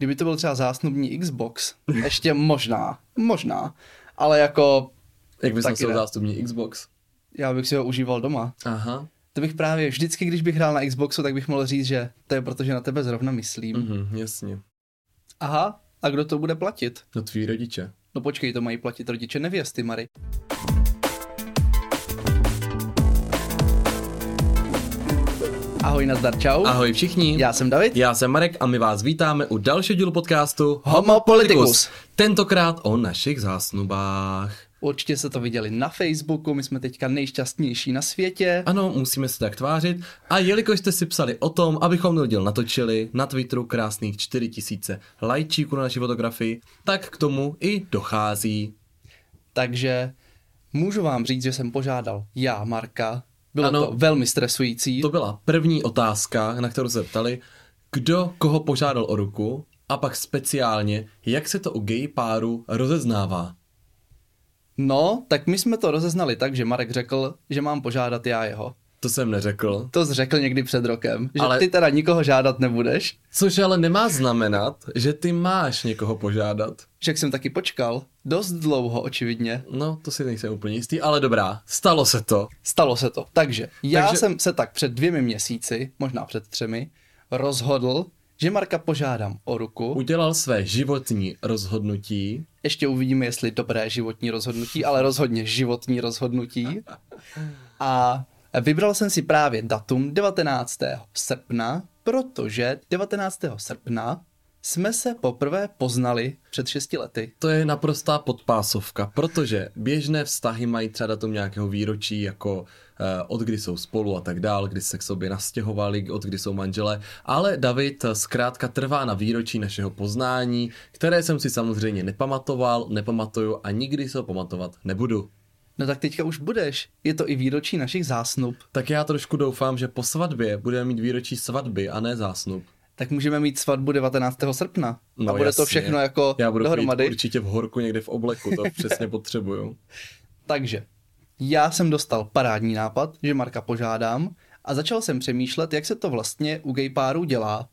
kdyby to byl třeba zásnubní Xbox, ještě možná, možná, ale jako Jak bys nosil zástupní Xbox? já bych si ho užíval doma. Aha. To bych právě vždycky, když bych hrál na Xboxu, tak bych mohl říct, že to je protože na tebe zrovna myslím. Mhm, jasně. Aha, a kdo to bude platit? No tví rodiče. No počkej, to mají platit rodiče nevěsty, Mary. Ahoj, nazdar, čau. Ahoj všichni. Já jsem David. Já jsem Marek a my vás vítáme u dalšího dílu podcastu Homo Politicus. Tentokrát o našich zásnubách. Určitě se to viděli na Facebooku, my jsme teďka nejšťastnější na světě. Ano, musíme se tak tvářit. A jelikož jste si psali o tom, abychom ten díl natočili, na Twitteru krásných 4000 lajčíků na naší fotografii, tak k tomu i dochází. Takže můžu vám říct, že jsem požádal já, Marka. Bylo Ano. to velmi stresující. To byla první otázka, na kterou se ptali, kdo koho požádal o ruku a pak speciálně, jak se to u gay páru rozeznává. No, tak my jsme to rozeznali tak, že Marek řekl, že mám požádat já jeho. To jsem neřekl. To jsi řekl někdy před rokem, že Ale- ty teda nikoho žádat nebudeš. Což ale nemá znamenat, že ty máš někoho požádat. Však jsem taky počkal. Dost dlouho, očividně. No, to si nejsem úplně jistý, ale dobrá, stalo se to. Stalo se to. Takže já Takže... jsem se tak před dvěmi měsíci, možná před třemi, rozhodl, že Marka požádám o ruku. Udělal své životní rozhodnutí. Ještě uvidíme, jestli dobré životní rozhodnutí, ale rozhodně životní rozhodnutí. A vybral jsem si právě datum 19. srpna, protože 19. srpna jsme se poprvé poznali před 6 lety. To je naprostá podpásovka, protože běžné vztahy mají třeba datum nějakého výročí, jako eh, od kdy jsou spolu a tak dál, kdy se k sobě nastěhovali, od kdy jsou manželé, ale David eh, zkrátka trvá na výročí našeho poznání, které jsem si samozřejmě nepamatoval, nepamatuju a nikdy se ho pamatovat nebudu. No tak teďka už budeš. Je to i výročí našich zásnub. Tak já trošku doufám, že po svatbě budeme mít výročí svatby a ne zásnub. Tak můžeme mít svatbu 19. srpna. No, a bude to jasně. všechno jako Já budu dohromady. určitě v horku někde v obleku, to přesně potřebuju. Takže já jsem dostal parádní nápad, že Marka požádám a začal jsem přemýšlet, jak se to vlastně u gay párů dělá,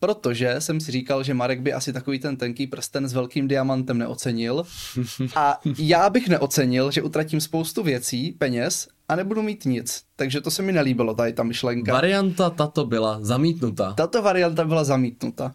protože jsem si říkal, že Marek by asi takový ten tenký prsten s velkým diamantem neocenil a já bych neocenil, že utratím spoustu věcí, peněz a nebudu mít nic. Takže to se mi nelíbilo, tady ta myšlenka. Varianta tato byla zamítnuta. Tato varianta byla zamítnuta.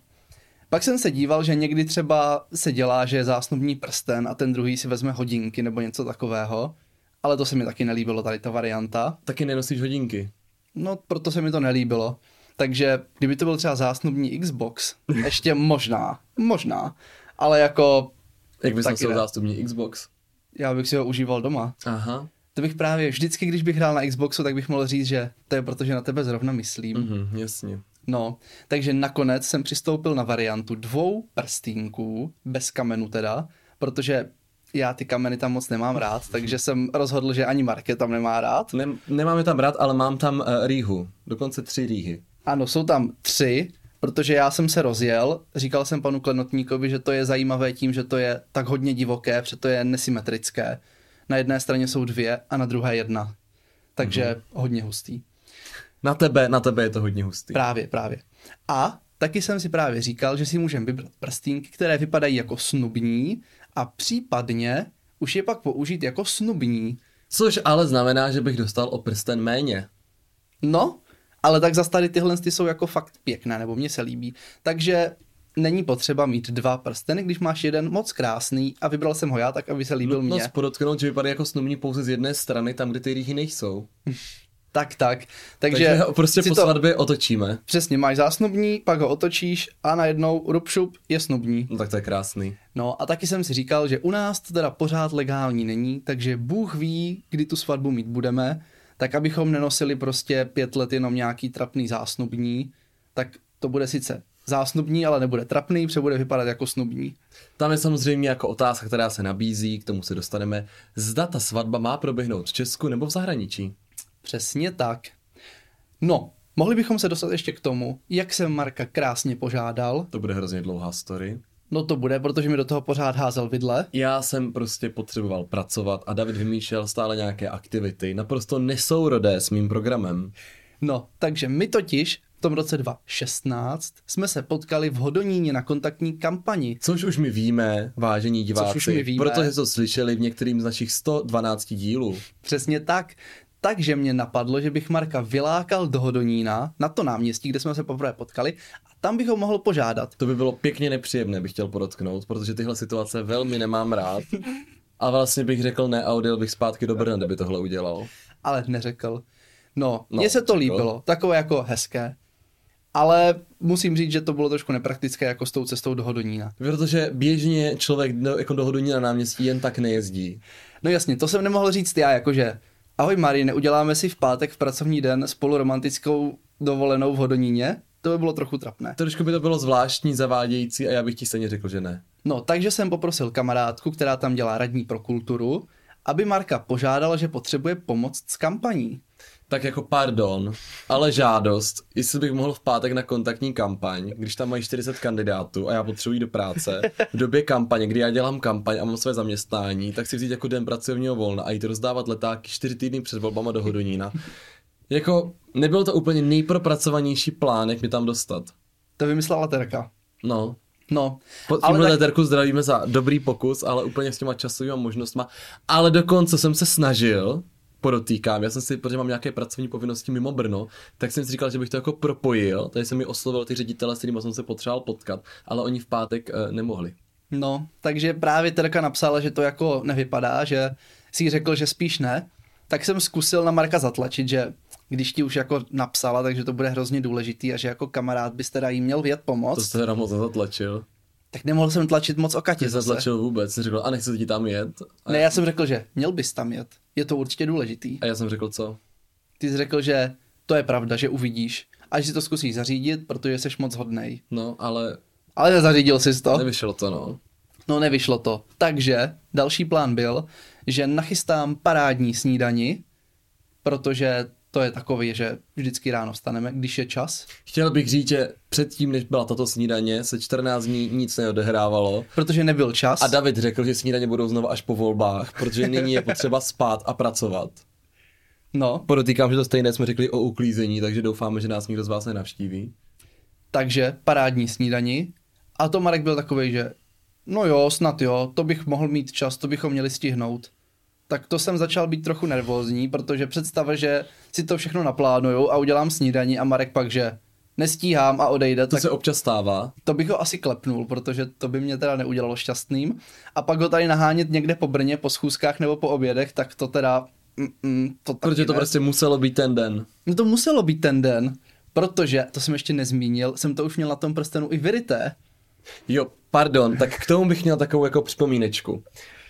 Pak jsem se díval, že někdy třeba se dělá, že je zásnubní prsten a ten druhý si vezme hodinky nebo něco takového, ale to se mi taky nelíbilo, tady ta varianta. Taky nenosíš hodinky. No, proto se mi to nelíbilo. Takže kdyby to byl třeba zásnubní Xbox, ještě možná, možná, ale jako Jak bys nosil zástupní Xbox? já bych si ho užíval doma. Aha. To bych právě vždycky, když bych hrál na Xboxu, tak bych mohl říct, že to je protože na tebe zrovna myslím. Mhm, jasně. No, takže nakonec jsem přistoupil na variantu dvou prstínků, bez kamenu teda, protože já ty kameny tam moc nemám rád, takže jsem rozhodl, že ani Mark je tam nemá rád. Nem, nemáme tam rád, ale mám tam uh, rýhu. Dokonce tři rýhy. Ano, jsou tam tři, protože já jsem se rozjel, říkal jsem panu Klenotníkovi, že to je zajímavé tím, že to je tak hodně divoké, protože to je nesymetrické. Na jedné straně jsou dvě a na druhé jedna. Takže mm-hmm. hodně hustý. Na tebe, na tebe je to hodně hustý. Právě, právě. A taky jsem si právě říkal, že si můžeme vybrat prstínky, které vypadají jako snubní a případně už je pak použít jako snubní. Což ale znamená, že bych dostal o prsten méně. No, ale tak zase tady tyhle ty jsou jako fakt pěkné, nebo mně se líbí. Takže není potřeba mít dva prsteny, když máš jeden moc krásný a vybral jsem ho já tak, aby se líbil Nutno mně. podotknout, že vypadá jako snubní pouze z jedné strany, tam, kde ty rýhy nejsou. Tak, tak. Takže, Takže prostě po to, svatbě otočíme. přesně, máš zásnubní, pak ho otočíš a najednou rupšup je snubní. No tak to je krásný. No a taky jsem si říkal, že u nás to teda pořád legální není, takže Bůh ví, kdy tu svatbu mít budeme, tak abychom nenosili prostě pět let jenom nějaký trapný zásnubní, tak to bude sice zásnubní, ale nebude trapný, protože bude vypadat jako snubní. Tam je samozřejmě jako otázka, která se nabízí, k tomu se dostaneme. Zda ta svatba má proběhnout v Česku nebo v zahraničí? Přesně tak. No, mohli bychom se dostat ještě k tomu, jak jsem Marka krásně požádal. To bude hrozně dlouhá story. No to bude, protože mi do toho pořád házel vidle. Já jsem prostě potřeboval pracovat a David vymýšlel stále nějaké aktivity, naprosto nesourodé s mým programem. No, takže my totiž tom roce 2016 jsme se potkali v Hodoníně na kontaktní kampani. Což už my víme, vážení diváci, Což už my víme. protože to slyšeli v některým z našich 112 dílů. Přesně tak. Takže mě napadlo, že bych Marka vylákal do Hodonína, na to náměstí, kde jsme se poprvé potkali, a tam bych ho mohl požádat. To by bylo pěkně nepříjemné, bych chtěl podotknout, protože tyhle situace velmi nemám rád. A vlastně bych řekl ne a odjel bych zpátky do Brna, kdyby tohle udělal. Ale neřekl. No, No, mně se to řekl. líbilo, takové jako hezké. Ale musím říct, že to bylo trošku nepraktické jako s tou cestou do Hodonína. Protože běžně člověk do, jako do Hodonína na náměstí jen tak nejezdí. No jasně, to jsem nemohl říct já, jakože ahoj Marie, neuděláme si v pátek v pracovní den spolu romantickou dovolenou v Hodoníně? To by bylo trochu trapné. Trošku by to bylo zvláštní, zavádějící a já bych ti stejně řekl, že ne. No, takže jsem poprosil kamarádku, která tam dělá radní pro kulturu, aby Marka požádala, že potřebuje pomoc s kampaní. Tak jako pardon, ale žádost, jestli bych mohl v pátek na kontaktní kampaň, když tam mají 40 kandidátů a já potřebuji do práce, v době kampaně, kdy já dělám kampaň a mám své zaměstnání, tak si vzít jako den pracovního volna a jít rozdávat letáky 4 týdny před volbama do Hodonína. Jako nebyl to úplně nejpropracovanější plán, jak mi tam dostat. To vymyslela Terka. No, No, po ale tímhle tak, tak... zdravíme za dobrý pokus, ale úplně s těma časovými možnostma. Ale dokonce jsem se snažil, podotýkám, já jsem si, protože mám nějaké pracovní povinnosti mimo Brno, tak jsem si říkal, že bych to jako propojil, tady jsem mi oslovil ty ředitele, s kterými jsem se potřeboval potkat, ale oni v pátek e, nemohli. no, takže právě Terka napsala, že to jako nevypadá, že si řekl, že spíš ne, tak jsem zkusil na Marka zatlačit, že když ti už jako napsala, takže to bude hrozně důležitý a že jako kamarád bys teda jí měl vědět To pomoct, jste teda moc nezatlačil. tak nemohl jsem tlačit moc o Katě zase. Nezatlačil vůbec, jsem řekl, a nechci ti tam jet. A, Ne, já jsem řekl, že měl bys tam jet. Je to určitě důležitý. a já jsem řekl, co? Ty jsi řekl, že to je pravda, že uvidíš. A že si to zkusíš zařídit, protože jsi moc hodnej. No, ale Ale nezařídil jsi to. nevyšlo to, no. No nevyšlo to. Takže další plán byl, že nachystám parádní snídani, protože to je takový, že vždycky ráno vstaneme, když je čas. Chtěl bych říct, že předtím, než byla tato snídaně, se 14 dní nic neodehrávalo. Protože nebyl čas. A David řekl, že snídaně budou znovu až po volbách, protože nyní je potřeba spát a pracovat. No, Podotýkám, že to stejné jsme řekli o uklízení, takže doufáme, že nás nikdo z vás nenavštíví. takže parádní snídani. A to Marek byl takový, že no jo, snad jo, to bych mohl mít čas, to bychom měli stihnout. Tak to jsem začal být trochu nervózní, protože představa, že si to všechno naplánuju a udělám snídani a Marek pak, že nestíhám a odejde, To tak se občas stává. to bych ho asi klepnul, protože to by mě teda neudělalo šťastným. A pak ho tady nahánět někde po Brně, po schůzkách nebo po obědech, tak to teda... Mm, mm, to Protože to ne. prostě muselo být ten den. No to muselo být ten den, protože, to jsem ještě nezmínil, jsem to už měl na tom prstenu i vyrité. Jo, pardon, tak k tomu bych měl takovou jako připomínečku.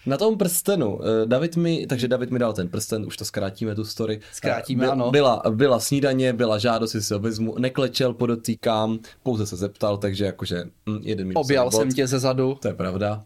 Na tom prstenu, eh, David mi, takže David mi dal ten prsten, už to zkrátíme tu story. Zkrátíme, Eh, ano. Byla, byla snídaně, byla žádost, jestli si ho vezmu, neklečel, podotýkám, pouze se zeptal, takže jakože hm, jeden minusový Objal bod. jsem tě ze zadu. To je pravda.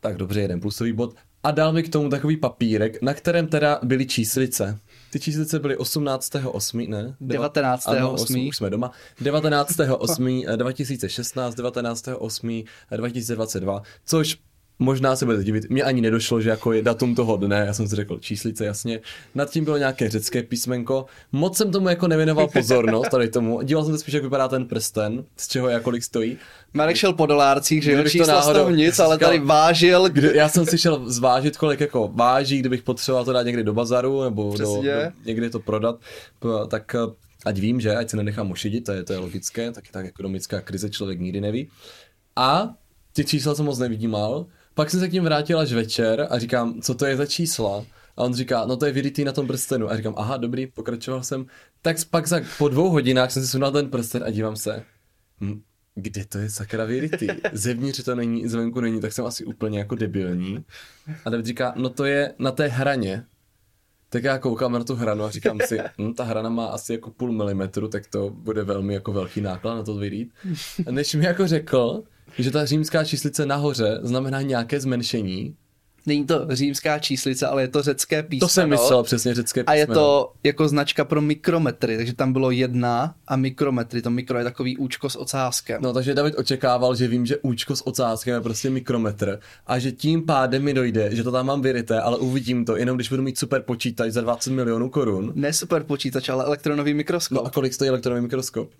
Tak dobře, jeden plusový bod. A dal mi k tomu takový papírek, na kterém teda byly číslice. Ty číslice byly 18.8. ne? Deva- 19.8.. Ano, osm- už jsme doma. 19.8. 2016, 19.8. 2022, což možná se budete divit, mě ani nedošlo, že jako je datum toho dne, já jsem si řekl číslice jasně, nad tím bylo nějaké řecké písmenko, moc jsem tomu jako nevěnoval pozornost tady tomu, díval jsem se spíš, jak vypadá ten prsten, z čeho je a kolik stojí. Marek šel po dolárcích, že jo, to náhodou- nic, ale tady vážil. Kdy, já jsem si šel zvážit, kolik jako váží, kdybych potřeboval to dát někdy do bazaru, nebo do, do, někde to prodat, tak ať vím, že, ať se nenechám ošidit, to je, to je logické, taky tak ekonomická krize člověk nikdy neví. A ty čísla jsem moc nevnímal, pak jsem se k ním vrátil až večer a říkám, co to je za čísla? A on říká, no to je vyrytý na tom prstenu. A říkám, aha, dobrý, pokračoval jsem. Tak pak za, po dvou hodinách jsem si sundal ten prsten a dívám se, hm, kde to je sakra vyrytý? Zevnitř to není, zvenku není, tak jsem asi úplně jako debilní. A David říká, no to je na té hraně. Tak já koukám na tu hranu a říkám si, hm, ta hrana má asi jako půl milimetru, tak to bude velmi jako velký náklad na to vyrýt. Než mi jako řekl, že ta římská číslice nahoře znamená nějaké zmenšení, Není to římská číslice, ale je to řecké písmeno. to jsem myslel přesně řecké A je písmeno. to jako značka pro mikrometry, takže tam bylo jedna a mikrometry. To mikro je takový účko s ocáskem. No, takže David očekával, že vím, že účko s ocáskem je prostě mikrometr a že tím pádem mi dojde, že to tam mám vyryté, ale uvidím to jenom když budu mít super počítač za 20 milionů korun. Ne super počítač, ale elektronový mikroskop. No a kolik stojí elektronový mikroskop?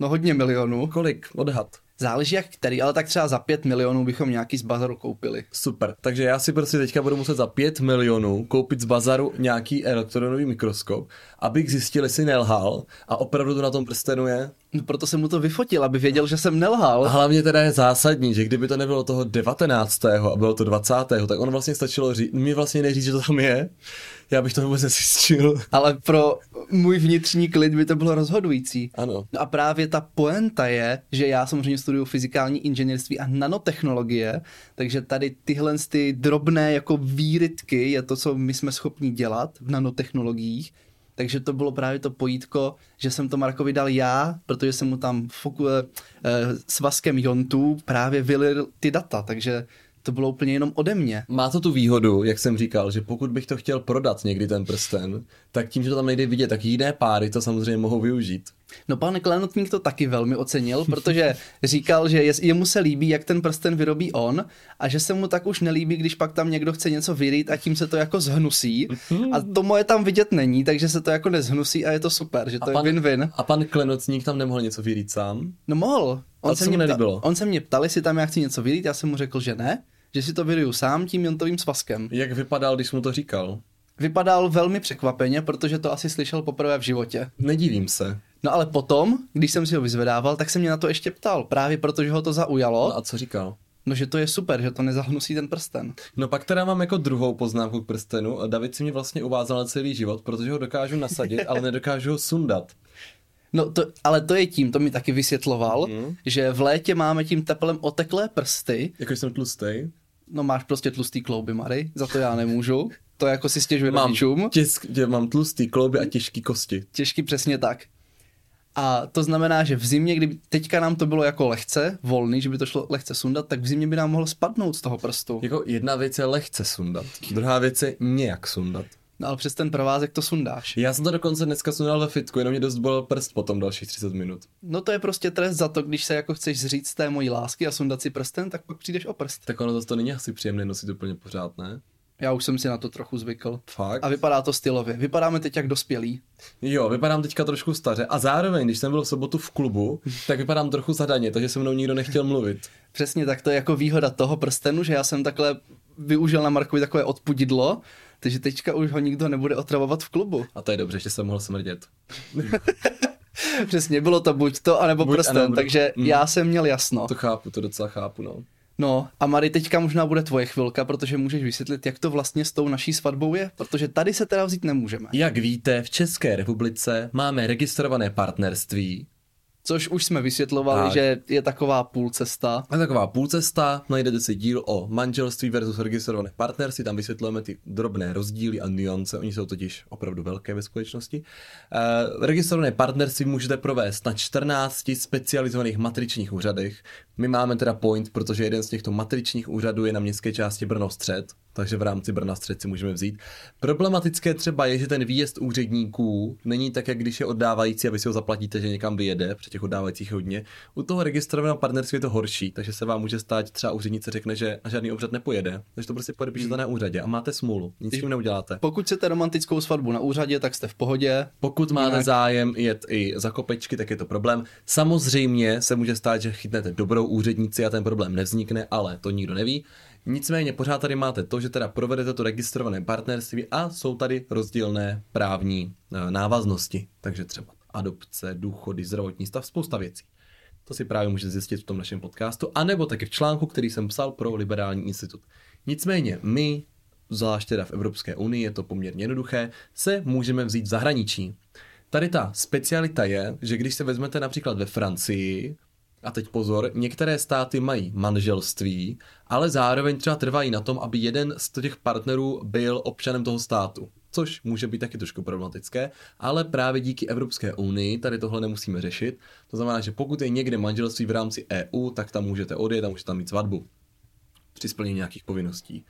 No hodně milionů. Kolik? Odhad. Záleží jak který, ale tak třeba za 5 milionů bychom nějaký z bazaru koupili. Super, takže já si prostě teďka budu muset za 5 milionů koupit z bazaru nějaký elektronový mikroskop, abych zjistil, jestli nelhal a opravdu to na tom prstenu je. No proto jsem mu to vyfotil, aby věděl, že jsem nelhal. A hlavně teda je zásadní, že kdyby to nebylo toho 19. a bylo to 20. tak on vlastně stačilo říct, mi vlastně neříct, že to tam je, já bych to vůbec nezjistil. Ale pro můj vnitřní klid by to bylo rozhodující. Ano. No a právě ta poenta je, že já samozřejmě studuju fyzikální inženýrství a nanotechnologie, takže tady tyhle ty drobné jako výrytky je to, co my jsme schopni dělat v nanotechnologiích. Takže to bylo právě to pojítko, že jsem to Markovi dal já, protože jsem mu tam foku, eh, s Vaskem Jontů právě vylil ty data, takže to bylo úplně jenom ode mě. Má to tu výhodu, jak jsem říkal, že pokud bych to chtěl prodat někdy ten prsten, tak tím, že to tam nejde vidět, tak jiné páry to samozřejmě mohou využít. No pan klenotník to taky velmi ocenil, protože říkal, že jemu se líbí, jak ten prsten vyrobí on a že se mu tak už nelíbí, když pak tam někdo chce něco vyrýt a tím se to jako zhnusí. A to moje tam vidět není, takže se to jako nezhnusí a je to super, že to a pan, je win-win. A pan klenotník tam nemohl něco vyrýt sám? No mohl. On, se, mě ptal, on se mě ptal, jestli tam já chci něco vyrýt, já jsem mu řekl, že ne, že si to vyryju sám tím jontovým svazkem. Jak vypadal, když mu to říkal? Vypadal velmi překvapeně, protože to asi slyšel poprvé v životě. Nedivím se. No ale potom, když jsem si ho vyzvedával, tak se mě na to ještě ptal, právě protože ho to zaujalo. No a co říkal? No, že to je super, že to nezahnusí ten prsten. No pak teda mám jako druhou poznámku k prstenu. David si mě vlastně uvázal na celý život, protože ho dokážu nasadit, ale nedokážu ho sundat. No, to, ale to je tím, to mi taky vysvětloval, mm. že v létě máme tím teplem oteklé prsty. Jako jsem tlustý. No máš prostě tlustý klouby, Mary, za to já nemůžu. To jako si stěžuje mám, rodičům. Tisk, mám tlustý klouby a těžký kosti. Těžký přesně tak. A to znamená, že v zimě, kdy teďka nám to bylo jako lehce, volný, že by to šlo lehce sundat, tak v zimě by nám mohlo spadnout z toho prstu. Jako jedna věc je lehce sundat, druhá věc je nějak sundat. No ale přes ten provázek to sundáš. Já jsem to dokonce dneska sundal ve fitku, jenom mě dost bolel prst potom dalších 30 minut. No to je prostě trest za to, když se jako chceš zříct z té mojí lásky a sundat si prsten, tak pak přijdeš o prst. Tak ono to, to není asi příjemné nosit úplně pořád, ne? Já už jsem si na to trochu zvykl. Fakt? A vypadá to stylově. Vypadáme teď jak dospělí. Jo, vypadám teďka trošku staře. A zároveň, když jsem byl v sobotu v klubu, tak vypadám trochu zadaně, takže se mnou nikdo nechtěl mluvit. Přesně tak, to je jako výhoda toho prstenu, že já jsem takhle využil na Markovi takové odpudidlo, takže teďka už ho nikdo nebude otravovat v klubu. A to je dobře, že jsem mohl smrdět. Přesně, bylo to buď to, anebo buď prsten, anebo... takže mm. já jsem měl jasno. To chápu, to docela chápu, no. No a Mary, teďka možná bude tvoje chvilka, protože můžeš vysvětlit, jak to vlastně s tou naší svatbou je, protože tady se teda vzít nemůžeme. Jak víte, v České republice máme registrované partnerství, Což už jsme vysvětlovali, tak. že je taková půl cesta. Je taková půl cesta, najdete si díl o manželství versus registrované partnerství, tam vysvětlujeme ty drobné rozdíly a nuance, oni jsou totiž opravdu velké ve skutečnosti. Uh, registrované partnerství můžete provést na 14 specializovaných matričních úřadech. My máme teda point, protože jeden z těchto matričních úřadů je na městské části Brno střed, takže v rámci Brna střed si můžeme vzít. Problematické třeba je, že ten výjezd úředníků není tak, jak když je oddávající a vy si ho zaplatíte, že někam vyjede, protože těch oddávajících hodně. U toho registrovaného partnerství je to horší, takže se vám může stát, třeba úřednice řekne, že na žádný obřad nepojede, takže to prostě podepíšete na úřadě a máte smůlu, nic s tím neuděláte. Pokud chcete romantickou svatbu na úřadě, tak jste v pohodě. Pokud máte Jinak... zájem jet i za kopečky, tak je to problém. Samozřejmě se může stát, že chytnete dobrou úřednici a ten problém nevznikne, ale to nikdo neví. Nicméně pořád tady máte to, že teda provedete to registrované partnerství a jsou tady rozdílné právní eh, návaznosti. Takže třeba adopce, důchody, zdravotní stav, spousta věcí. To si právě můžete zjistit v tom našem podcastu, anebo taky v článku, který jsem psal pro Liberální institut. Nicméně my, zvlášť teda v Evropské unii, je to poměrně jednoduché, se můžeme vzít v zahraničí. Tady ta specialita je, že když se vezmete například ve Francii, a teď pozor, některé státy mají manželství, ale zároveň třeba trvají na tom, aby jeden z těch partnerů byl občanem toho státu. Což může být taky trošku problematické, ale právě díky Evropské unii tady tohle nemusíme řešit. To znamená, že pokud je někde manželství v rámci EU, tak tam můžete odjet a můžete tam mít svatbu. Při splnění nějakých povinností.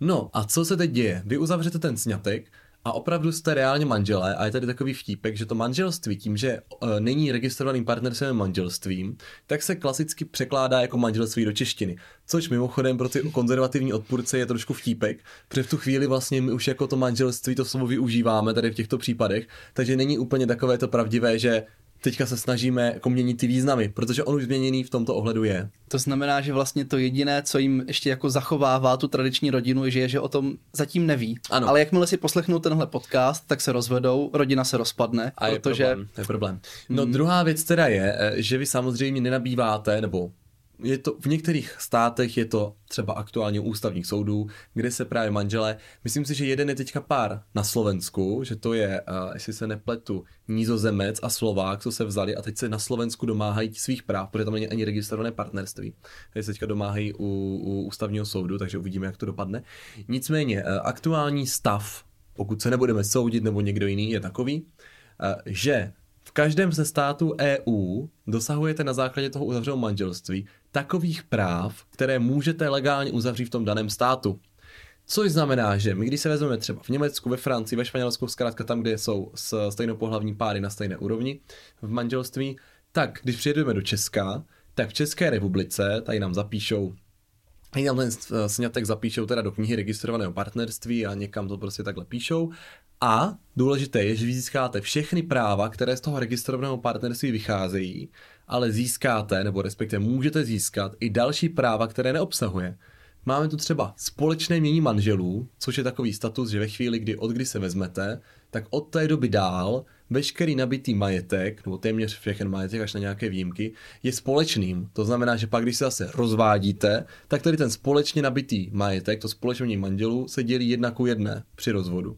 No a co se teď děje? Vy uzavřete ten sňatek a opravdu jste reálně manželé a je tady takový vtípek, že to manželství tím, že uh, není registrovaným partnerstvím manželstvím, tak se klasicky překládá jako manželství do češtiny. Což mimochodem pro ty konzervativní odpůrce je trošku vtípek, protože v tu chvíli vlastně my už jako to manželství to slovo využíváme tady v těchto případech, takže není úplně takové to pravdivé, že teďka se snažíme jako měnit ty významy, protože on už změněný v tomto ohledu je. To znamená, že vlastně to jediné, co jim ještě jako zachovává tu tradiční rodinu, je, že, že o tom zatím neví. Ano. Ale jakmile si poslechnou tenhle podcast, tak se rozvedou, rodina se rozpadne, A je protože problém, je problém. No druhá věc teda je, eh, že vy samozřejmě nenabýváte, nebo je to, v některých státech je to třeba aktuálně ústavních soudů, kde se právě manželé, myslím si, že jeden je teďka pár na Slovensku, že to je, uh, jestli se nepletu, nízozemec a Slovák, co se vzali a teď se na Slovensku domáhají svých práv, protože tam není ani registrované partnerství. Teď se teďka domáhají u, u ústavního soudu, takže uvidíme, jak to dopadne. Nicméně, uh, aktuální stav, pokud se nebudeme soudit nebo někdo jiný, je takový, uh, že v každém ze států EU dosahujete na základě toho uzavřeného manželství takových práv, které můžete legálně uzavřít v tom daném státu. Což znamená, že my když se vezmeme třeba v Německu, ve Francii, ve Španělsku, zkrátka tam, kde jsou s stejnopohlavní páry na stejné úrovni v manželství, tak když přijedeme do Česka, tak v České republice, tady nám zapíšou Tady nám ten snětek zapíšou teda do knihy registrovaného partnerství a někam to prostě takhle píšou. A důležité je, že vy získáte všechny práva, které z toho registrovaného partnerství vycházejí, ale získáte, nebo respektive můžete získat i další práva, které neobsahuje. Máme tu třeba společné mění manželů, což je takový status, že ve chvíli, kdy od kdy se vezmete, tak od té doby dál veškerý nabitý majetek, nebo téměř všechen majetek až na nějaké výjimky, je společným. To znamená, že pak, když se zase rozvádíte, tak tady ten společně nabitý majetek, to společně manželů, se dělí jedna ku jedné při rozvodu.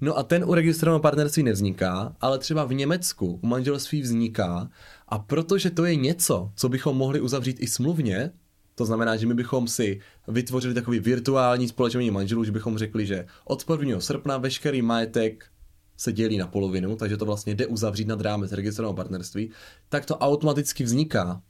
No a ten u registrovaného partnerství nevzniká, ale třeba v Německu u manželství vzniká a protože to je něco, co bychom mohli uzavřít i smluvně, to znamená, že my bychom si vytvořili takový virtuální společný manželů, že bychom řekli, že od 1. srpna veškerý majetek se dělí na polovinu, takže to vlastně jde uzavřít nad rámec registrovaného partnerství, tak to automaticky vzniká.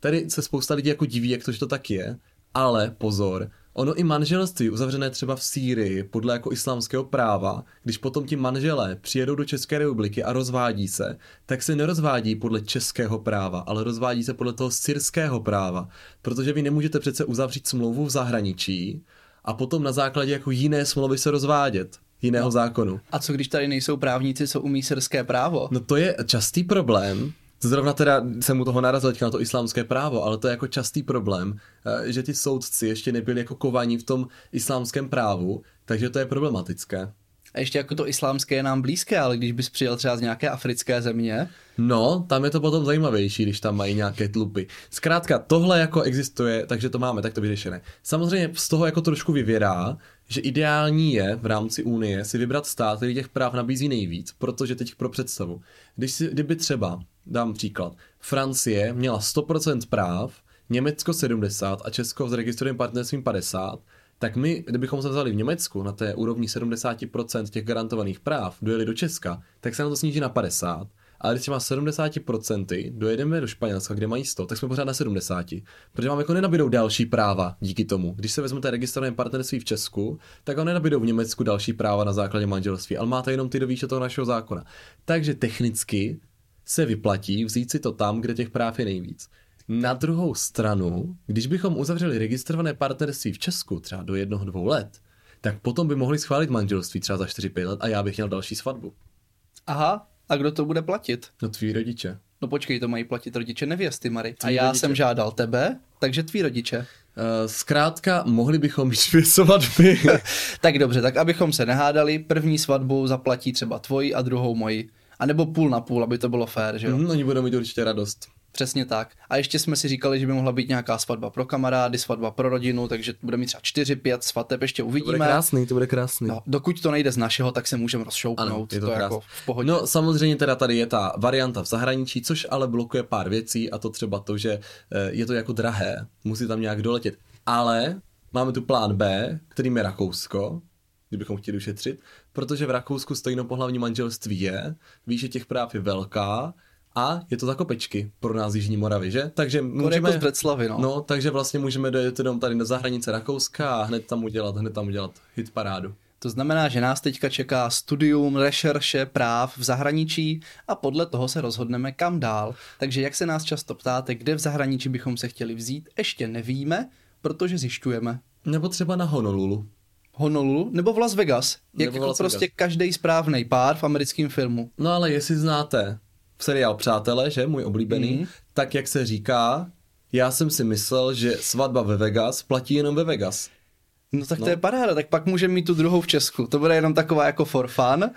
Tady se spousta lidí jako diví, jak to, že to tak je, ale pozor, Ono i manželství uzavřené třeba v Sýrii podle jako islámského práva, když potom ti manželé přijedou do České republiky a rozvádí se, tak se nerozvádí podle českého práva, ale rozvádí se podle toho syrského práva, protože vy nemůžete přece uzavřít smlouvu v zahraničí a potom na základě jako jiné smlouvy se rozvádět jiného no. zákonu. A co když tady nejsou právníci, co umí syrské právo? No to je častý problém, Zrovna teda jsem u toho narazil na to islámské právo, ale to je jako častý problém, eh, že ti soudci ještě nebyli jako kovaní v tom islámském právu, takže to je problematické. A ještě jako to islámské je nám blízké, ale když bys přijel třeba z nějaké africké země. No, tam je to potom zajímavější, když tam mají nějaké tlupy. Zkrátka, tohle jako existuje, takže to máme takto vyřešené. Samozřejmě z toho jako trošku vyvěrá, že ideální je v rámci Unie si vybrat stát, který těch práv nabízí nejvíc, protože teď pro představu. Když si, kdyby třeba, dám příklad, Francie měla 100% práv, Německo 70 a Česko s registrovaným partnerstvím 50, tak my, kdybychom se vzali v Německu na té úrovni 70% těch garantovaných práv, dojeli do Česka, tak se nám to sníží na 50 ale když má 70%, dojedeme do Španělska, kde mají 100, tak jsme pořád na 70, protože vám jako nenabídou další práva díky tomu. Když se vezmete registrované partnerství v Česku, tak vám nenabídou v Německu další práva na základě manželství, ale máte jenom ty do výše toho našeho zákona. Takže technicky se vyplatí vzít si to tam, kde těch práv je nejvíc. Na druhou stranu, když bychom uzavřeli registrované partnerství v Česku třeba do jednoho, dvou let, tak potom by mohli schválit manželství třeba za 4-5 let a já bych měl další svatbu. Aha, a kdo to bude platit? No tví rodiče. No počkej, to mají platit rodiče nevěsty, Mary. Tví a já rodiče. jsem žádal tebe, takže tví rodiče. Uh, zkrátka, mohli bychom již svěsovat my. tak dobře, tak abychom se nehádali, první svatbu zaplatí třeba tvoji a druhou moji. A nebo půl na půl, aby to bylo fér, že jo? Mm, oni budou mít určitě radost. Přesně tak. A ještě jsme si říkali, že by mohla být nějaká svatba pro kamarády, svatba pro rodinu, takže bude mít třeba 4-5 svateb, ještě uvidíme. To bude krásný, to bude krásný. No, dokud to nejde z našeho, tak se můžeme rozšoupnout. Ano, je to, to jako v pohodě. No samozřejmě teda tady je ta varianta v zahraničí, což ale blokuje pár věcí a to třeba to, že eh, je to jako drahé, musí tam nějak doletět. Ale máme tu plán B, kterým je Rakousko, kdybychom chtěli ušetřit, protože v Rakousku pohlavní manželství je, výše těch práv je velká, a je to za kopečky pro nás Jižní Moravy, že? Takže můžeme... Jako z Breclavy, no. no. takže vlastně můžeme dojet jenom tady na zahranice Rakouska a hned tam udělat, hned tam udělat hit parádu. To znamená, že nás teďka čeká studium, rešerše, práv v zahraničí a podle toho se rozhodneme kam dál. Takže jak se nás často ptáte, kde v zahraničí bychom se chtěli vzít, ještě nevíme, protože zjišťujeme. Nebo třeba na Honolulu. Honolulu nebo v Las Vegas. Jak nebo jako Las prostě každý správný pár v americkém filmu. No ale jestli znáte seriál Přátelé, že, můj oblíbený, mm. tak jak se říká, já jsem si myslel, že svatba ve Vegas platí jenom ve Vegas. No tak no. to je paráda, tak pak můžeme mít tu druhou v Česku. To bude jenom taková jako for fun.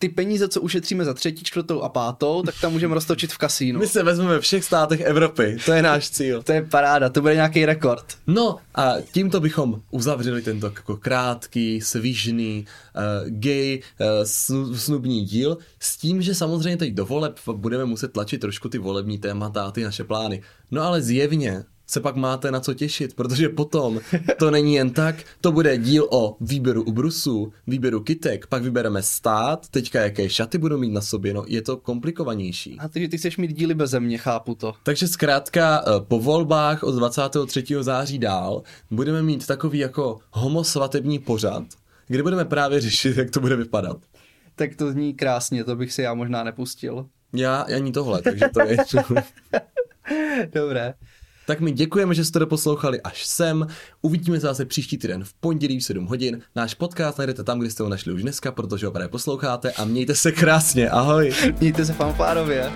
Ty peníze, co ušetříme za třetí, čtvrtou a pátou, tak tam můžeme roztočit v kasínu. My se vezmeme ve všech státech Evropy, to je náš cíl. to je paráda, to bude nějaký rekord. No a tímto bychom uzavřeli tento jako krátký, svížný, uh, gay, uh, snu, snubní díl, s tím, že samozřejmě teď do voleb budeme muset tlačit trošku ty volební témata a ty naše plány. No ale zjevně se pak máte na co těšit, protože potom to není jen tak, to bude díl o výběru ubrusů, výběru kytek, pak vybereme stát, teďka jaké šaty budou mít na sobě, no je to komplikovanější. A ty, ty chceš mít díly bez země, chápu to. Takže zkrátka eh, po volbách od 23. září dál budeme mít takový jako homosvatební pořad, kde budeme právě řešit, jak to bude vypadat. Tak to zní krásně, to bych si já možná nepustil. Já ani tohle, takže to je... Dobré. Tak my děkujeme, že jste doposlouchali až sem. Uvidíme se zase příští týden v pondělí v 7 hodin. Náš podcast najdete tam, kde jste ho našli už dneska, protože ho právě posloucháte a mějte se krásně. Ahoj. Mějte se fanfárově.